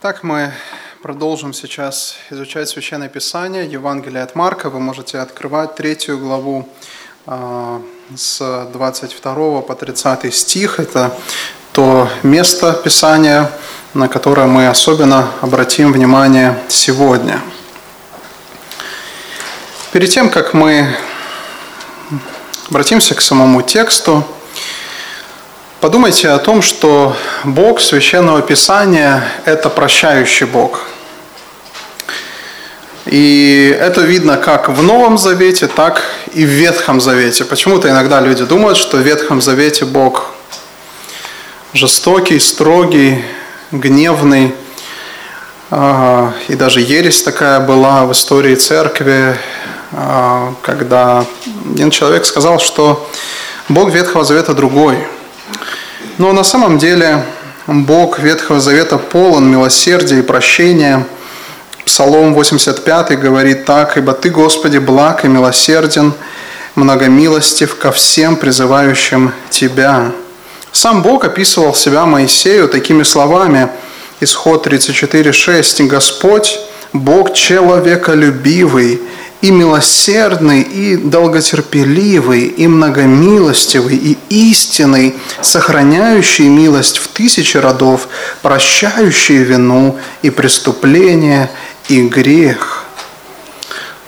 Так мы продолжим сейчас изучать Священное Писание, Евангелие от Марка. Вы можете открывать третью главу а, с 22 по 30 стих. Это то место Писания, на которое мы особенно обратим внимание сегодня. Перед тем, как мы обратимся к самому тексту, Подумайте о том, что Бог Священного Писания – это прощающий Бог. И это видно как в Новом Завете, так и в Ветхом Завете. Почему-то иногда люди думают, что в Ветхом Завете Бог жестокий, строгий, гневный. И даже ересь такая была в истории церкви, а, когда один человек сказал, что Бог Ветхого Завета другой – но на самом деле Бог Ветхого Завета полон милосердия и прощения. Псалом 85 говорит так, «Ибо Ты, Господи, благ и милосерден, многомилостив ко всем призывающим Тебя». Сам Бог описывал себя Моисею такими словами, Исход 34.6, «Господь, Бог человеколюбивый, и милосердный, и долготерпеливый, и многомилостивый, и истинный, сохраняющий милость в тысячи родов, прощающий вину и преступление и грех.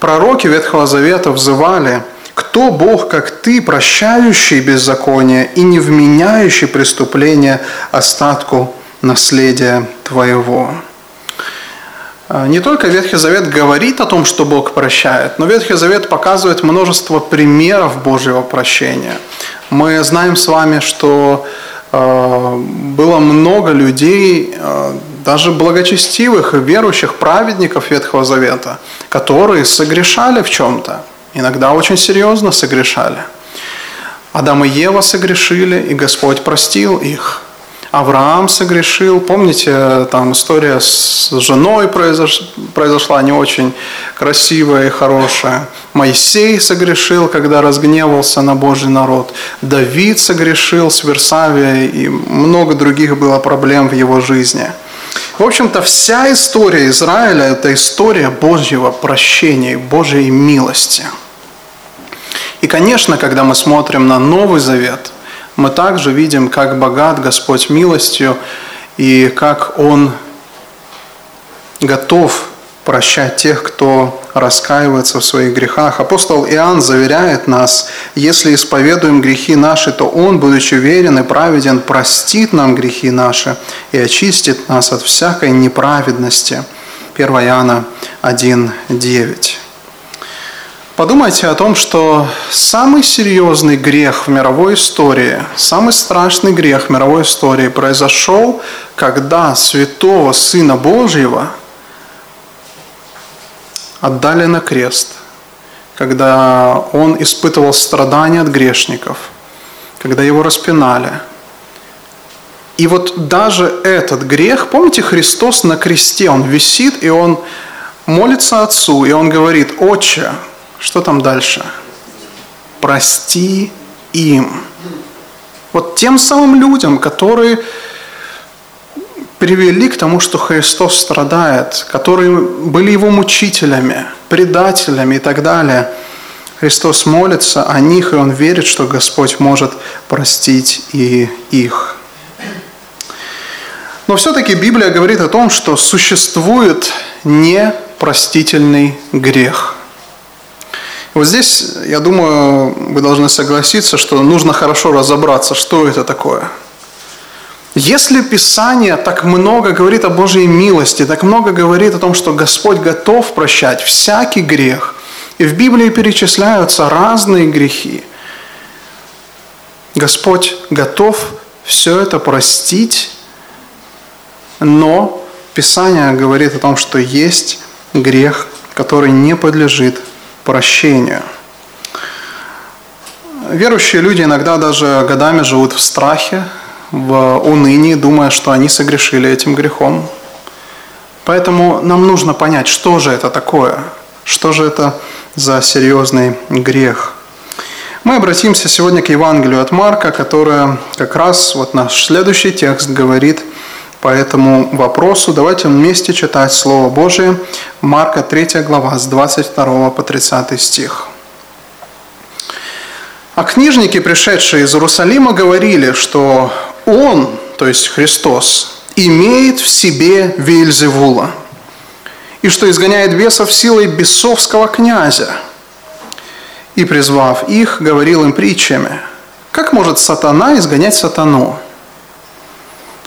Пророки Ветхого Завета взывали, «Кто Бог, как Ты, прощающий беззаконие и не вменяющий преступление остатку наследия Твоего?» А, не только Ветхий Завет говорит о том, что Бог прощает, но Ветхий Завет показывает множество примеров Божьего прощения. Мы знаем с вами, что а, было много людей, а, даже благочестивых верующих праведников Ветхого Завета, которые согрешали в чем-то, иногда очень серьезно согрешали. Адам и Ева согрешили, и Господь простил их – Авраам согрешил. Помните, там история с женой произошла не очень красивая и хорошая. Моисей согрешил, когда разгневался на Божий народ. Давид согрешил с Версавией, и много других было проблем в его жизни. В общем-то, вся история Израиля – это история Божьего прощения, Божьей милости. И, конечно, когда мы смотрим на Новый Завет – мы также видим, как богат Господь милостью и как Он готов прощать тех, кто раскаивается в своих грехах. Апостол Иоанн заверяет нас, если исповедуем грехи наши, то Он, будучи верен и праведен, простит нам грехи наши и очистит нас от всякой неправедности. 1 Иоанна 1, Подумайте о том, что самый серьезный грех в мировой истории, самый страшный грех в мировой истории произошел, когда святого Сына Божьего отдали на крест, когда Он испытывал страдания от грешников, когда Его распинали. И вот даже этот грех, помните, Христос на кресте, Он висит, и Он молится Отцу, и Он говорит, «Отче, что там дальше? Прости им. Вот тем самым людям, которые привели к тому, что Христос страдает, которые были его мучителями, предателями и так далее. Христос молится о них, и он верит, что Господь может простить и их. Но все-таки Библия говорит о том, что существует непростительный грех – вот здесь, я думаю, вы должны согласиться, что нужно хорошо разобраться, что это такое. Если Писание так много говорит о Божьей милости, так много говорит о том, что Господь готов прощать всякий грех, и в Библии перечисляются разные грехи, Господь готов все это простить, но Писание говорит о том, что есть грех, который не подлежит прощению. Верующие люди иногда даже годами живут в страхе, в унынии, думая, что они согрешили этим грехом. Поэтому нам нужно понять, что же это такое, что же это за серьезный грех. Мы обратимся сегодня к Евангелию от Марка, которое как раз вот наш следующий текст говорит по этому вопросу. Давайте вместе читать Слово Божие. Марка 3 глава с 22 по 30 стих. А книжники, пришедшие из Иерусалима, говорили, что Он, то есть Христос, имеет в себе Вильзевула, и что изгоняет бесов силой бесовского князя. И, призвав их, говорил им притчами, как может сатана изгонять сатану?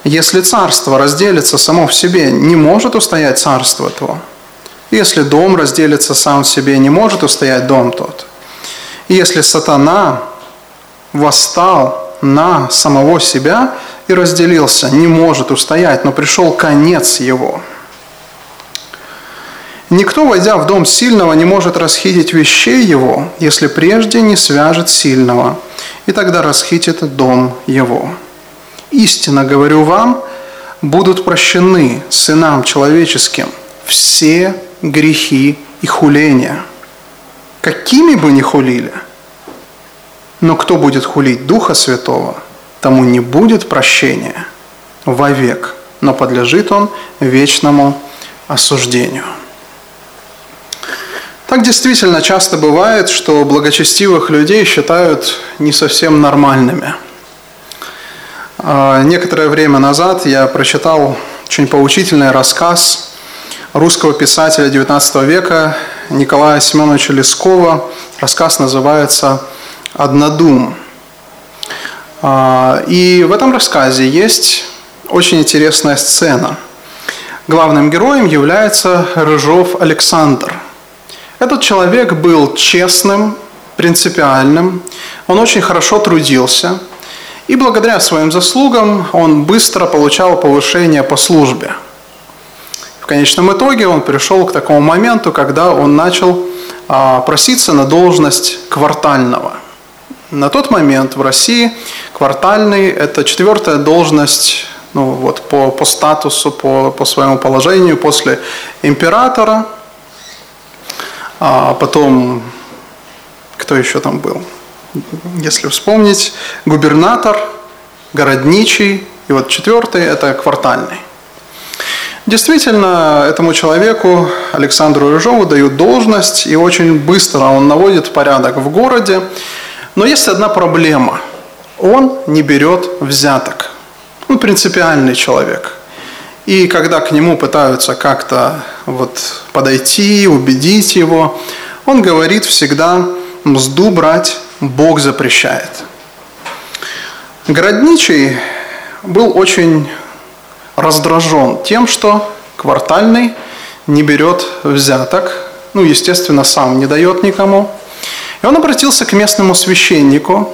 Если царство разделится само в себе, не может устоять царство то. Если дом разделится сам в себе, не может устоять дом тот. Если сатана восстал на самого себя и разделился, не может устоять, но пришел конец его. Никто, войдя в дом сильного, не может расхитить вещей его, если прежде не свяжет сильного, и тогда расхитит дом его. Истинно говорю вам, будут прощены сынам человеческим все грехи и хуления – какими бы ни хулили. Но кто будет хулить Духа Святого, тому не будет прощения вовек, но подлежит он вечному осуждению. Так действительно часто бывает, что благочестивых людей считают не совсем нормальными. А, некоторое время назад я прочитал очень поучительный рассказ русского писателя XIX века Николая Семеновича Лескова. Рассказ называется «Однодум». А, и в этом рассказе есть очень интересная сцена. Главным героем является Рыжов Александр. Этот человек был честным, принципиальным, он очень хорошо трудился, и благодаря своим заслугам он быстро получал повышение по службе – в конечном итоге он пришел к такому моменту, когда он начал а, проситься на должность квартального. На тот момент в России квартальный – это четвертая должность ну, вот, по, по статусу, по, по своему положению после императора. А потом, кто еще там был? Если вспомнить, губернатор, городничий, и вот четвертый – это квартальный. Действительно, этому человеку, Александру Рыжову, дают должность, и очень быстро он наводит порядок в городе. Но есть одна проблема. Он не берет взяток. Он принципиальный человек. И когда к нему пытаются как-то вот подойти, убедить его, он говорит всегда, мзду брать Бог запрещает. Городничий был очень раздражен тем, что квартальный не берет взяток, ну, естественно, сам не дает никому. И он обратился к местному священнику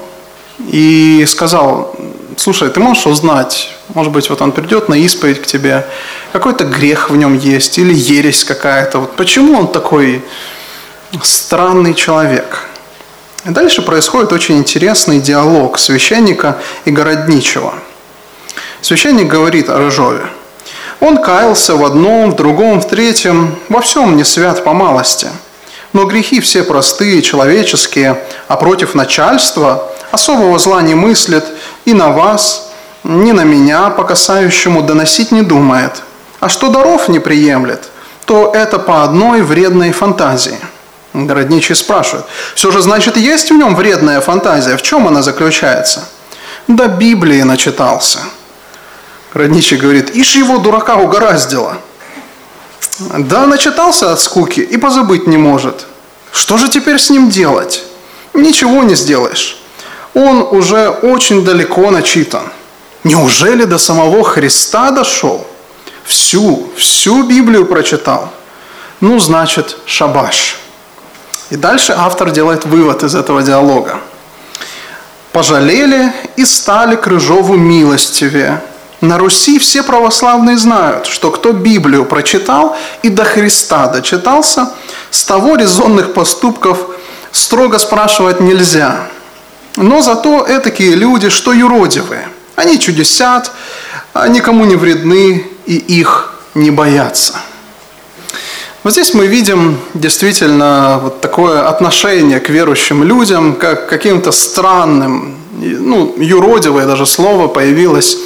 и сказал, слушай, ты можешь узнать, может быть, вот он придет на исповедь к тебе, какой-то грех в нем есть или ересь какая-то. Вот почему он такой странный человек? Дальше происходит очень интересный диалог священника и городничего – Священник говорит о Рыжове. Он каялся в одном, в другом, в третьем, во всем не свят по малости. Но грехи все простые, человеческие, а против начальства особого зла не мыслит и на вас, ни на меня, по касающему, доносить не думает. А что даров не приемлет, то это по одной вредной фантазии. Городничий спрашивает, все же значит есть в нем вредная фантазия, в чем она заключается? Да Библии начитался – Родничий говорит, ишь его дурака угораздило. Да, начитался от скуки и позабыть не может. Что же теперь с ним делать? Ничего не сделаешь. Он уже очень далеко начитан. Неужели до самого Христа дошел? Всю, всю Библию прочитал. Ну, значит, шабаш. И дальше автор делает вывод из этого диалога. Пожалели и стали к Рыжову милостивее, на Руси все православные знают, что кто Библию прочитал и до Христа дочитался, с того резонных поступков строго спрашивать нельзя. Но зато этакие люди, что юродивые. Они чудесят, никому не вредны и их не боятся. Вот здесь мы видим действительно вот такое отношение к верующим людям, как к каким-то странным, ну, юродивое даже слово появилось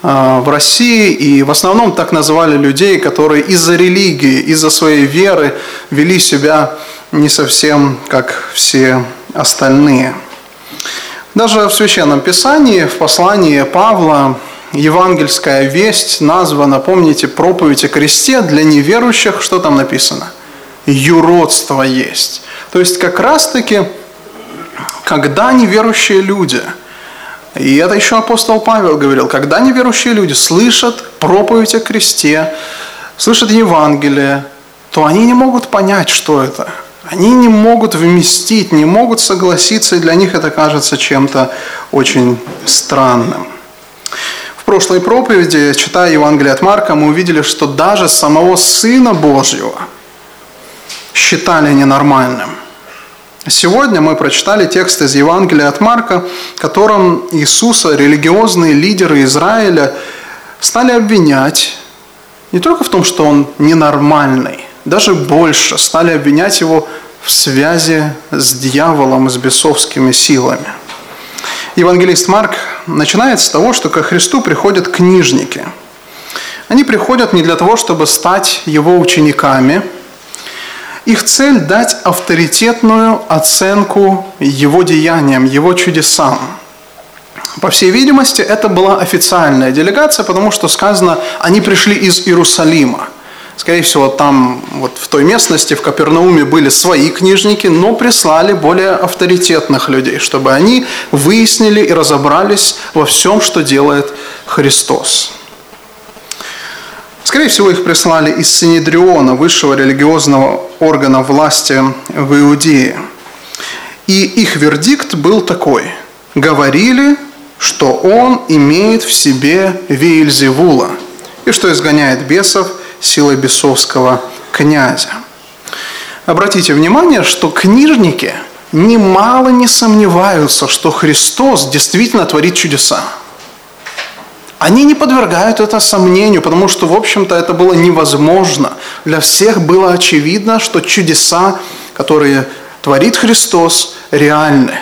в России, и в основном так называли людей, которые из-за религии, из-за своей веры вели себя не совсем как все остальные. Даже в Священном Писании, в послании Павла, евангельская весть названа, помните, проповедь о кресте для неверующих, что там написано? Юродство есть. То есть как раз-таки, когда неверующие люди – и это еще апостол Павел говорил, когда неверующие люди слышат проповедь о кресте, слышат Евангелие, то они не могут понять, что это. Они не могут вместить, не могут согласиться, и для них это кажется чем-то очень странным. Прошлой проповеди, читая Евангелие от Марка, мы увидели, что даже самого Сына Божьего считали ненормальным – Сегодня мы прочитали текст из Евангелия от Марка, в котором Иисуса религиозные лидеры Израиля стали обвинять не только в том, что он ненормальный, даже больше стали обвинять его в связи с дьяволом, с бесовскими силами. Евангелист Марк начинает с того, что ко Христу приходят книжники. Они приходят не для того, чтобы стать его учениками – их цель – дать авторитетную оценку его деяниям, его чудесам. По всей видимости, это была официальная делегация, потому что сказано, они пришли из Иерусалима. Скорее всего, там, вот в той местности, в Капернауме были свои книжники, но прислали более авторитетных людей, чтобы они выяснили и разобрались во всем, что делает Христос. Скорее всего, их прислали из Синедриона, высшего религиозного органа власти в Иудее. И их вердикт был такой. Говорили, что он имеет в себе Веельзевула, и что изгоняет бесов силой бесовского князя. Обратите внимание, что книжники немало не сомневаются, что Христос действительно творит чудеса. Они не подвергают это сомнению, потому что, в общем-то, это было невозможно. Для всех было очевидно, что чудеса, которые творит Христос, реальны.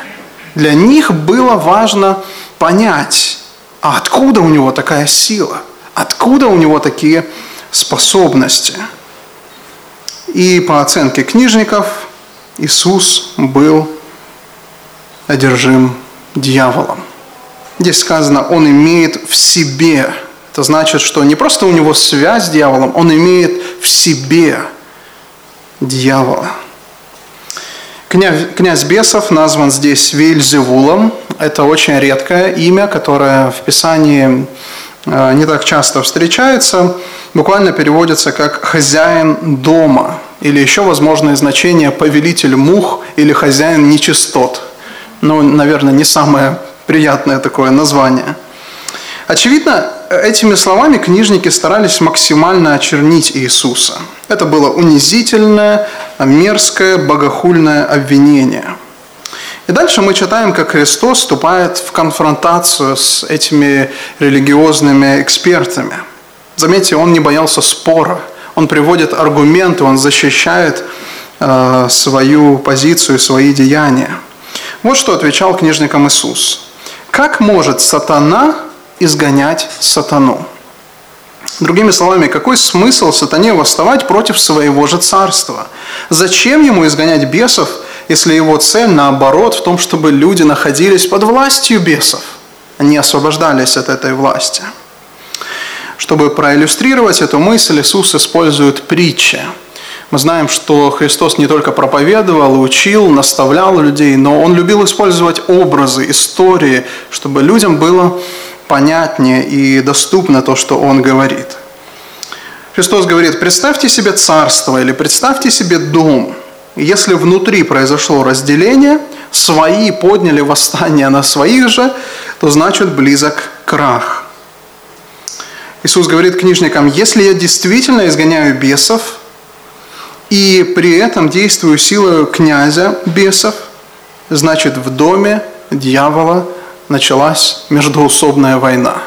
Для них было важно понять, а откуда у него такая сила, откуда у него такие способности. И по оценке книжников, Иисус был одержим дьяволом. Здесь сказано, он имеет в себе. Это значит, что не просто у него связь с дьяволом, он имеет в себе дьявола. Князь, князь бесов назван здесь Вильзевулом. Это очень редкое имя, которое в Писании не так часто встречается. Буквально переводится как «хозяин дома» или еще возможное значение «повелитель мух» или «хозяин нечистот». Ну, наверное, не самое приятное такое название. Очевидно, этими словами книжники старались максимально очернить Иисуса. Это было унизительное, мерзкое, богохульное обвинение. И дальше мы читаем, как Христос вступает в конфронтацию с этими религиозными экспертами. Заметьте, он не боялся спора, он приводит аргументы, он защищает э, свою позицию, свои деяния. Вот что отвечал книжникам Иисус. Как может сатана изгонять сатану? Другими словами, какой смысл сатане восставать против своего же царства? Зачем ему изгонять бесов, если его цель, наоборот, в том, чтобы люди находились под властью бесов, а не освобождались от этой власти? Чтобы проиллюстрировать эту мысль, Иисус использует притчи – мы знаем, что Христос не только проповедовал, учил, наставлял людей, но Он любил использовать образы, истории, чтобы людям было понятнее и доступно то, что Он говорит. Христос говорит, представьте себе царство или представьте себе дом. Если внутри произошло разделение, свои подняли восстание на своих же, то значит близок крах. Иисус говорит книжникам, если я действительно изгоняю бесов, и при этом действую силой князя бесов, значит, в доме дьявола началась междоусобная война.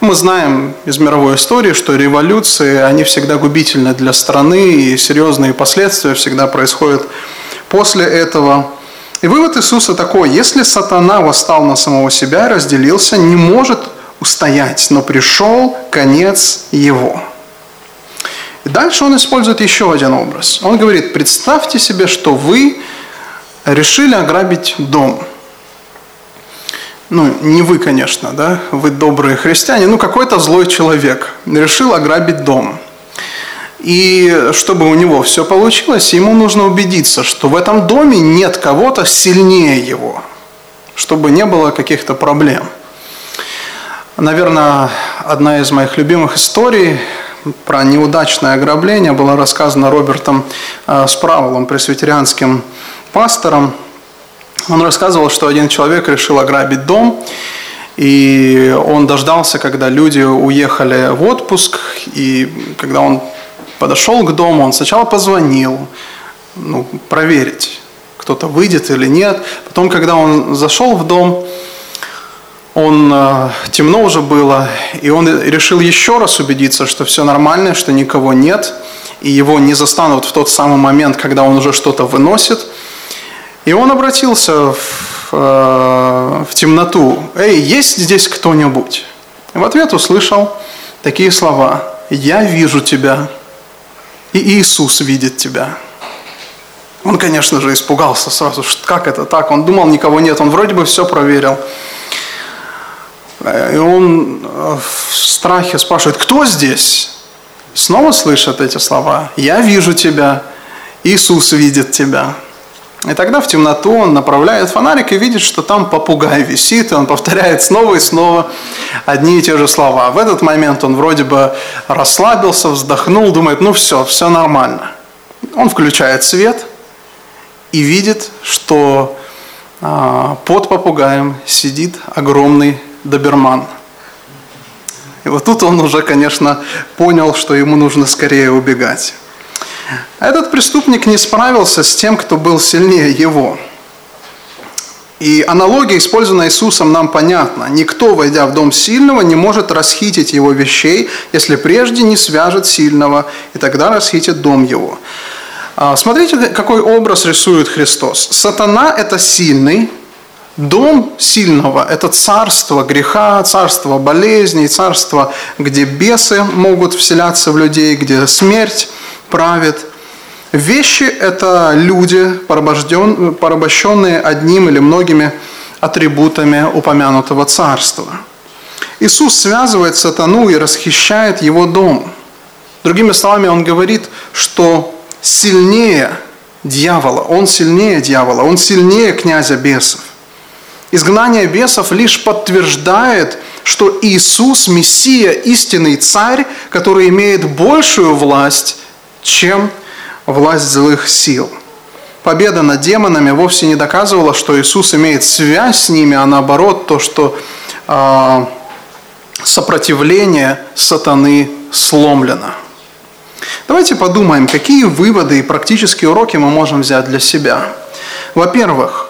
Мы знаем из мировой истории, что революции, они всегда губительны для страны, и серьезные последствия всегда происходят после этого. И вывод Иисуса такой, если сатана восстал на самого себя, разделился, не может устоять, но пришел конец его. И дальше он использует еще один образ. Он говорит, представьте себе, что вы решили ограбить дом. Ну, не вы, конечно, да, вы добрые христиане, ну, какой-то злой человек решил ограбить дом. И чтобы у него все получилось, ему нужно убедиться, что в этом доме нет кого-то сильнее его, чтобы не было каких-то проблем. Наверное, одна из моих любимых историй про неудачное ограбление была рассказана Робертом э, Справолом, пресвитерианским пастором. Он рассказывал, что один человек решил ограбить дом, и он дождался, когда люди уехали в отпуск, и когда он подошел к дому, он сначала позвонил, ну, проверить, кто-то выйдет или нет. Потом, когда он зашел в дом, он э, темно уже было, и он решил еще раз убедиться, что все нормально, что никого нет, и его не застанут в тот самый момент, когда он уже что-то выносит. И он обратился в, э, в темноту. «Эй, есть здесь кто-нибудь?» В ответ услышал такие слова. «Я вижу тебя, и Иисус видит тебя». Он, конечно же, испугался сразу. Как это так? Он думал, никого нет. Он вроде бы все проверил. И он э, в страхе спрашивает, кто здесь? Снова слышат эти слова. Я вижу тебя, Иисус видит тебя. И тогда в темноту он направляет фонарик и видит, что там попугай висит, и он повторяет снова и снова одни и те же слова. В этот момент он вроде бы расслабился, вздохнул, думает, ну все, все нормально. Он включает свет и видит, что а, под попугаем сидит огромный доберман. И вот тут он уже, конечно, понял, что ему нужно скорее убегать. Этот преступник не справился с тем, кто был сильнее его. И аналогия, использованная Иисусом, нам понятна. Никто, войдя в дом сильного, не может расхитить его вещей, если прежде не свяжет сильного, и тогда расхитит дом его. А, смотрите, какой образ рисует Христос. Сатана – это сильный, Дом сильного – это царство греха, царство болезней, царство, где бесы могут вселяться в людей, где смерть правит. Вещи – это люди, порабощенные одним или многими атрибутами упомянутого царства. Иисус связывает сатану и расхищает его дом. Другими словами, он говорит, что сильнее дьявола, он сильнее дьявола, он сильнее князя бесов. Изгнание бесов лишь подтверждает, что Иисус – Мессия, истинный царь, который имеет большую власть, чем власть злых сил. Победа над демонами вовсе не доказывала, что Иисус имеет связь с ними, а наоборот, то, что э, сопротивление сатаны сломлено. Давайте подумаем, какие выводы и практические уроки мы можем взять для себя. Во-первых,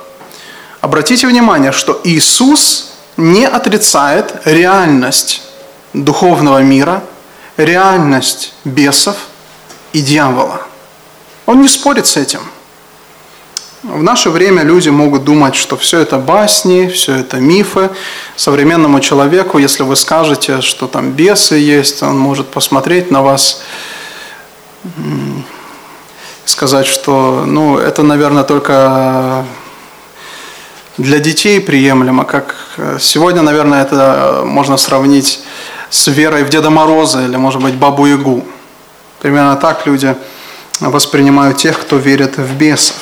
Обратите внимание, что Иисус не отрицает реальность духовного мира, реальность бесов и дьявола. Он не спорит с этим. В наше время люди могут думать, что все это басни, все это мифы. Современному человеку, если вы скажете, что там бесы есть, он может посмотреть на вас, сказать, что ну, это, наверное, только для детей приемлемо, как э, сегодня, наверное, это можно сравнить с верой в Деда Мороза или, может быть, Бабу Ягу. Примерно так люди воспринимают тех, кто верит в бесов.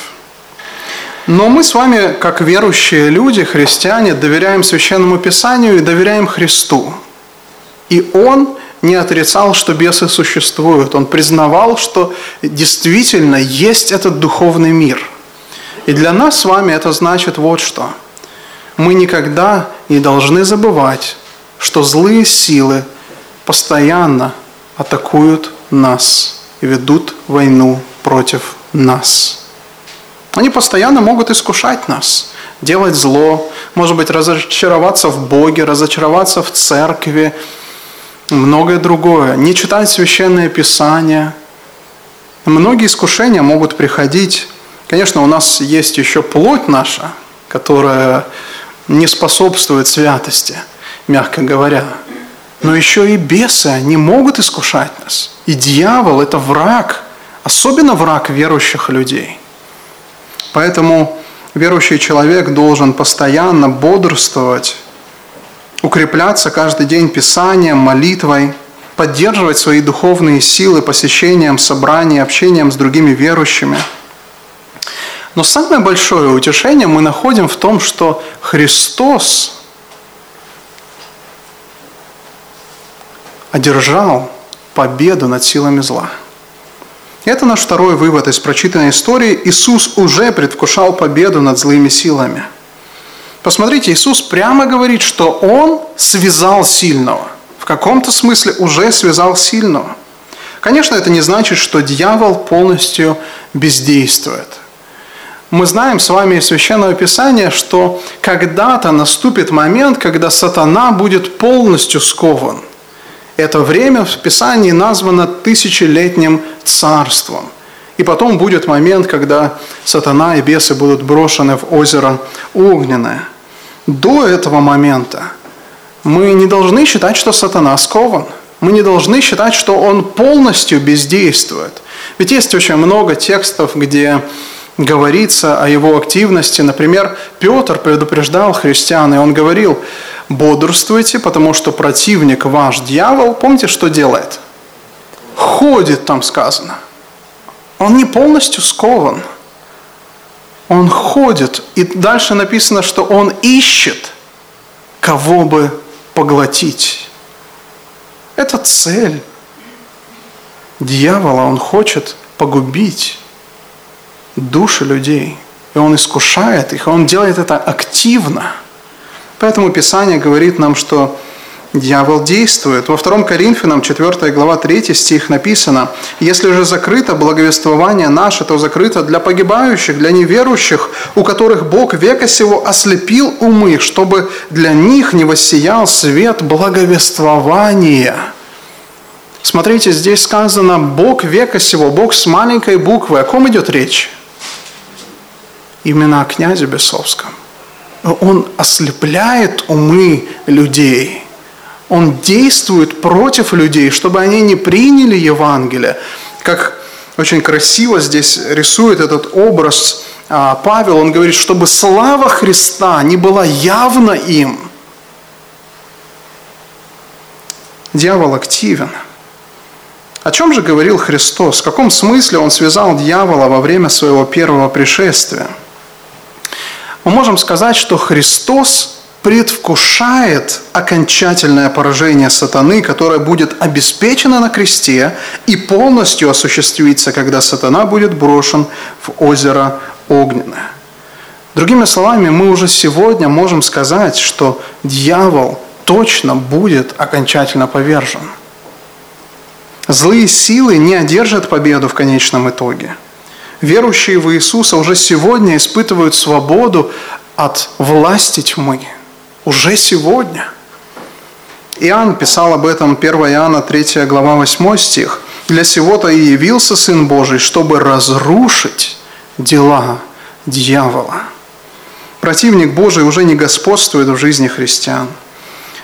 Но мы с вами, как верующие люди, христиане, доверяем Священному Писанию и доверяем Христу. И Он не отрицал, что бесы существуют. Он признавал, что действительно есть этот духовный мир – и для нас с вами это значит вот что. Мы никогда не должны забывать, что злые силы постоянно атакуют нас и ведут войну против нас. Они постоянно могут искушать нас, делать зло, может быть, разочароваться в Боге, разочароваться в церкви, многое другое, не читать священное писание. Многие искушения могут приходить Конечно, у нас есть еще плоть наша, которая не способствует святости. мягко говоря. Но еще и бесы, они могут искушать нас. И дьявол – это враг, особенно враг верующих людей. Поэтому верующий человек должен постоянно бодрствовать, укрепляться каждый день Писанием, молитвой, поддерживать свои духовные силы посещением собраний, общением с другими верующими. Но самое большое утешение мы находим в том, что Христос одержал победу над силами зла. Это наш второй вывод из прочитанной истории. Иисус уже предвкушал победу над злыми силами. Посмотрите, Иисус прямо говорит, что Он связал сильного. В каком-то смысле уже связал сильного. Конечно, это не значит, что дьявол полностью бездействует. Мы знаем с вами из Священного Писания, что когда-то наступит момент, когда сатана будет полностью скован – это время в Писании названо тысячелетним царством. И потом будет момент, когда сатана и бесы будут брошены в озеро огненное. До этого момента мы не должны считать, что сатана скован. Мы не должны считать, что он полностью бездействует. Ведь есть очень много текстов, где говорится о его активности. Например, Петр предупреждал христиан, и он говорил, бодрствуйте, потому что противник ваш дьявол, помните, что делает? Ходит, там сказано. Он не полностью скован. Он ходит. И дальше написано, что он ищет, кого бы поглотить. Это цель дьявола. Он хочет погубить души людей. И он искушает их, и он делает это активно – Поэтому Писание говорит нам, что дьявол действует. Во 2 Коринфянам 4 глава 3 стих написано, «Если же закрыто благовествование наше, то закрыто для погибающих, для неверующих, у которых Бог века сего ослепил умы, чтобы для них не воссиял свет благовествования». Смотрите, здесь сказано «Бог века сего», Бог с маленькой буквы. О ком идет речь? Именно о князе он ослепляет умы людей. Он действует против людей, чтобы они не приняли Евангелие. Как очень красиво здесь рисует этот образ а, Павел. Он говорит, чтобы слава Христа не была явна им. Дьявол активен. О чем же говорил Христос? В каком смысле он связал дьявола во время своего первого пришествия? Мы можем сказать, что Христос предвкушает окончательное поражение сатаны, которое будет обеспечено на кресте и полностью осуществится, когда сатана будет брошен в озеро огненное. Другими словами, мы уже сегодня можем сказать, что дьявол точно будет окончательно повержен. Злые силы не одержат победу в конечном итоге – верующие в Иисуса уже сегодня испытывают свободу от власти тьмы. Уже сегодня. Иоанн писал об этом 1 Иоанна 3 глава 8 стих. «Для сего-то и явился Сын Божий, чтобы разрушить дела дьявола». Противник Божий уже не господствует в жизни христиан.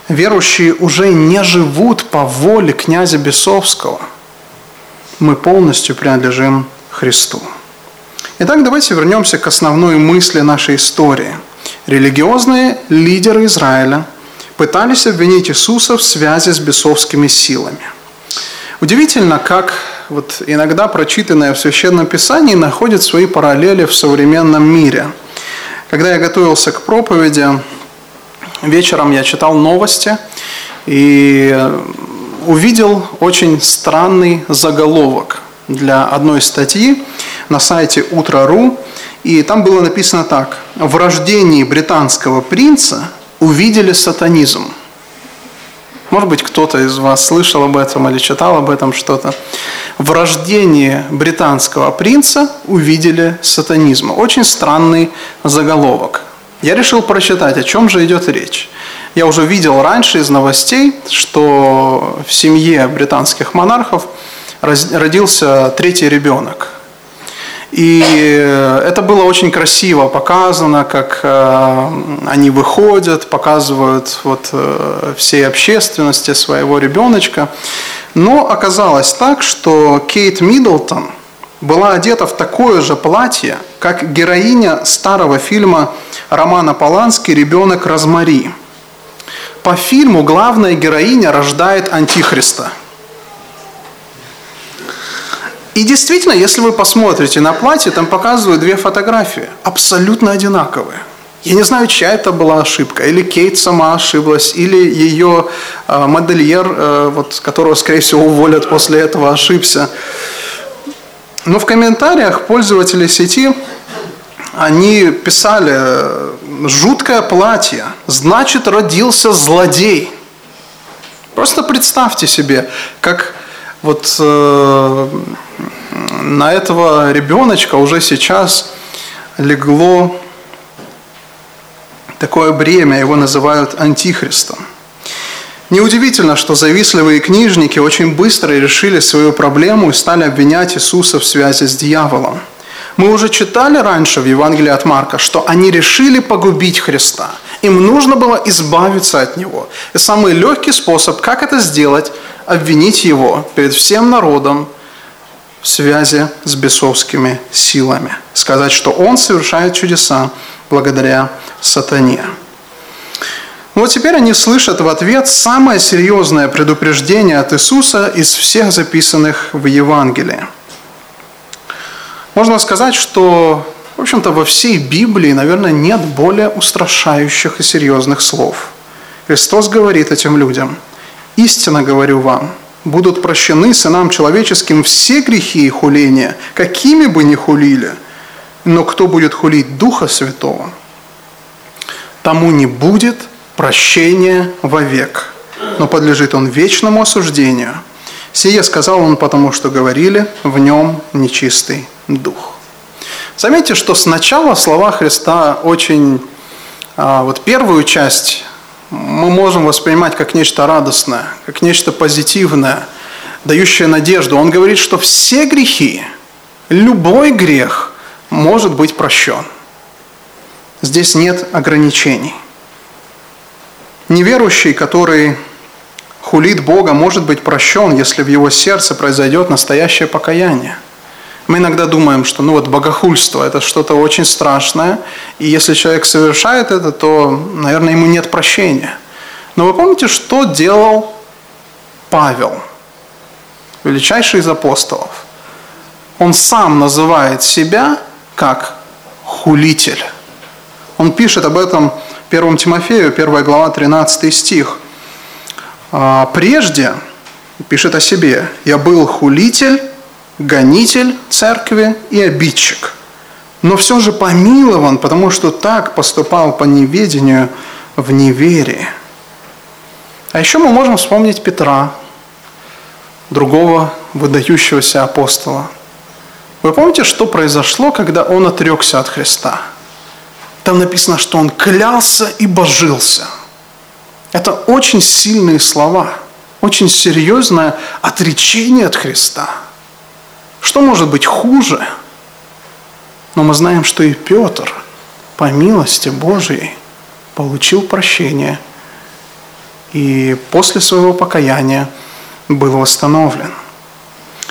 Верующие уже не живут по воле князя Бесовского. Мы полностью принадлежим Христу. Итак, давайте вернемся к основной мысли нашей истории. Религиозные лидеры Израиля пытались обвинить Иисуса в связи с бесовскими силами. Удивительно, как вот иногда прочитанное в Священном Писании находит свои параллели в современном мире. Когда я готовился к проповеди, вечером я читал новости и увидел очень странный заголовок для одной статьи на сайте Утро.ру, и там было написано так. В рождении британского принца увидели сатанизм. Может быть, кто-то из вас слышал об этом или читал об этом что-то. В рождении британского принца увидели сатанизм. Очень странный заголовок. Я решил прочитать, о чем же идет речь. Я уже видел раньше из новостей, что в семье британских монархов родился третий ребенок. И это было очень красиво показано, как э, они выходят, показывают вот э, всей общественности своего ребеночка. Но оказалось так, что Кейт Миддлтон была одета в такое же платье, как героиня старого фильма Романа Полански «Ребенок Розмари». По фильму главная героиня рождает Антихриста – и действительно, если вы посмотрите на платье, там показывают две фотографии, абсолютно одинаковые. Я не знаю, чья это была ошибка, или Кейт сама ошиблась, или ее э, модельер, э, вот, которого, скорее всего, уволят после этого, ошибся. Но в комментариях пользователи сети, они писали, жуткое платье, значит, родился злодей. Просто представьте себе, как вот э, на этого ребеночка уже сейчас легло такое бремя, его называют антихристом. Неудивительно, что завистливые книжники очень быстро решили свою проблему и стали обвинять Иисуса в связи с дьяволом. Мы уже читали раньше в Евангелии от Марка, что они решили погубить Христа. Им нужно было избавиться от Него. И самый легкий способ, как это сделать, обвинить Его перед всем народом в связи с бесовскими силами. Сказать, что Он совершает чудеса благодаря сатане. Вот теперь они слышат в ответ самое серьезное предупреждение от Иисуса из всех записанных в Евангелии. Можно сказать, что, в общем-то, во всей Библии, наверное, нет более устрашающих и серьезных слов. Христос говорит этим людям, «Истинно говорю вам, будут прощены сынам человеческим все грехи и хуления, какими бы ни хулили, но кто будет хулить Духа Святого, тому не будет прощения вовек, но подлежит он вечному осуждению. Сие сказал он, потому что говорили, в нем нечистый дух. Заметьте, что сначала слова Христа очень, а, вот первую часть мы можем воспринимать как нечто радостное, как нечто позитивное, дающее надежду. Он говорит, что все грехи, любой грех может быть прощен. Здесь нет ограничений. Неверующий, который хулит Бога, может быть прощен, если в его сердце произойдет настоящее покаяние. Мы иногда думаем, что ну вот богохульство – это что-то очень страшное, и если человек совершает это, то, наверное, ему нет прощения. Но вы помните, что делал Павел, величайший из апостолов? Он сам называет себя как хулитель. Он пишет об этом 1 Тимофею, 1 глава, 13 стих. «А «Прежде, – пишет о себе, – я был хулитель, гонитель церкви и обидчик. Но все же помилован, потому что так поступал по неведению в неверии. А еще мы можем вспомнить Петра, другого выдающегося апостола. Вы помните, что произошло, когда он отрекся от Христа? Там написано, что он клялся и божился. Это очень сильные слова, очень серьезное отречение от Христа – что может быть хуже? Но мы знаем, что и Петр, по милости Божьей, получил прощение и после своего покаяния был восстановлен.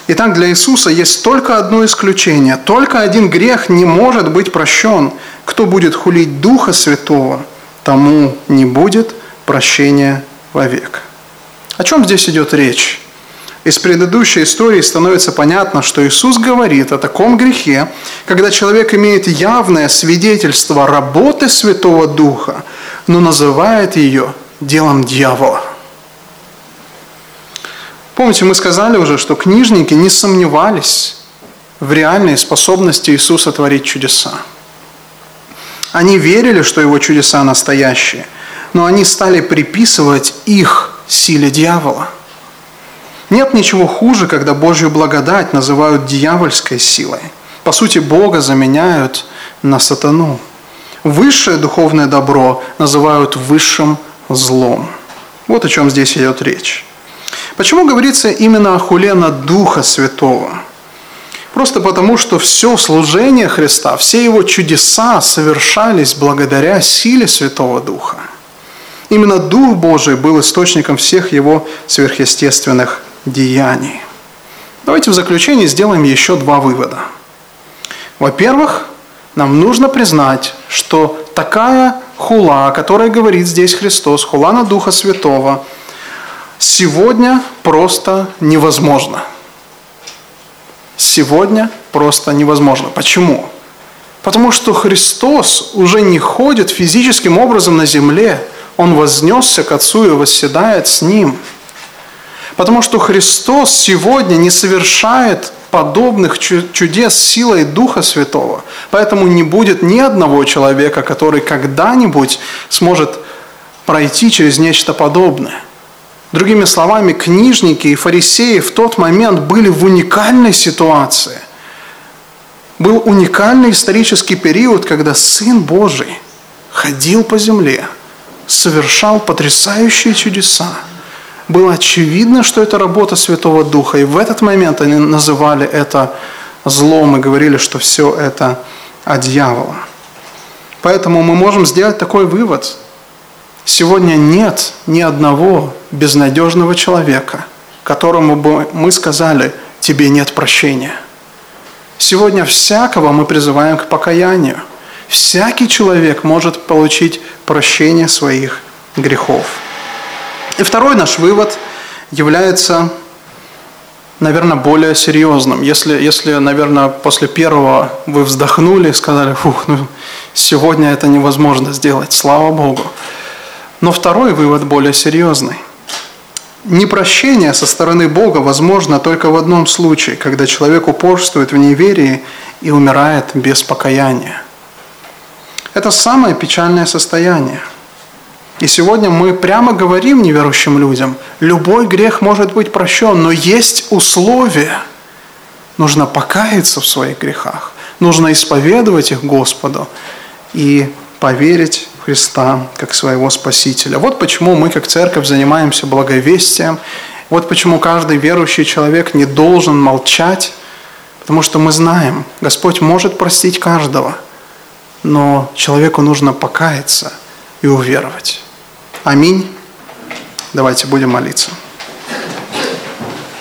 Итак, для Иисуса есть только одно исключение. Только один грех не может быть прощен. Кто будет хулить Духа Святого, тому не будет прощения вовек. О чем здесь идет речь? Из предыдущей истории становится понятно, что Иисус говорит о таком грехе, когда человек имеет явное свидетельство работы Святого Духа, но называет ее делом дьявола. Помните, мы сказали уже, что книжники не сомневались в реальной способности Иисуса творить чудеса. Они верили, что его чудеса настоящие, но они стали приписывать их силе дьявола – нет ничего хуже, когда Божью благодать называют дьявольской силой. По сути, Бога заменяют на сатану. Высшее духовное добро называют высшим злом. Вот о чем здесь идет речь. Почему говорится именно о хуле на Духа Святого? просто потому, что все служение Христа, все его чудеса совершались благодаря силе Святого Духа. Именно Дух Божий был источником всех его сверхъестественных деяний. Давайте в заключение сделаем еще два вывода. Во-первых, нам нужно признать, что такая хула, о которой говорит здесь Христос, хула на Духа Святого, сегодня просто невозможно. Сегодня просто невозможно. Почему? Потому что Христос уже не ходит физическим образом на земле. Он вознесся к Отцу и восседает с Ним. Потому что Христос сегодня не совершает подобных чудес силой Духа Святого. Поэтому не будет ни одного человека, который когда-нибудь сможет пройти через нечто подобное. Другими словами, книжники и фарисеи в тот момент были в уникальной ситуации. Был уникальный исторический период, когда Сын Божий ходил по земле, совершал потрясающие чудеса – было очевидно, что это работа Святого Духа. И в этот момент они называли это злом и говорили, что все это от дьявола. Поэтому мы можем сделать такой вывод. Сегодня нет ни одного безнадежного человека, которому бы мы сказали, тебе нет прощения. Сегодня всякого мы призываем к покаянию. Всякий человек может получить прощение своих грехов. И второй наш вывод является, наверное, более серьезным. Если, если, наверное, после первого вы вздохнули и сказали, фух, ну, сегодня это невозможно сделать, слава Богу. Но второй вывод более серьезный. Непрощение со стороны Бога возможно только в одном случае, когда человек упорствует в неверии и умирает без покаяния. Это самое печальное состояние – и сегодня мы прямо говорим неверующим людям, любой грех может быть прощен, но есть условия. Нужно покаяться в своих грехах, нужно исповедовать их Господу и поверить в Христа как своего Спасителя. Вот почему мы как церковь занимаемся благовестием, вот почему каждый верующий человек не должен молчать, потому что мы знаем, Господь может простить каждого, но человеку нужно покаяться и уверовать. Аминь. Давайте будем молиться.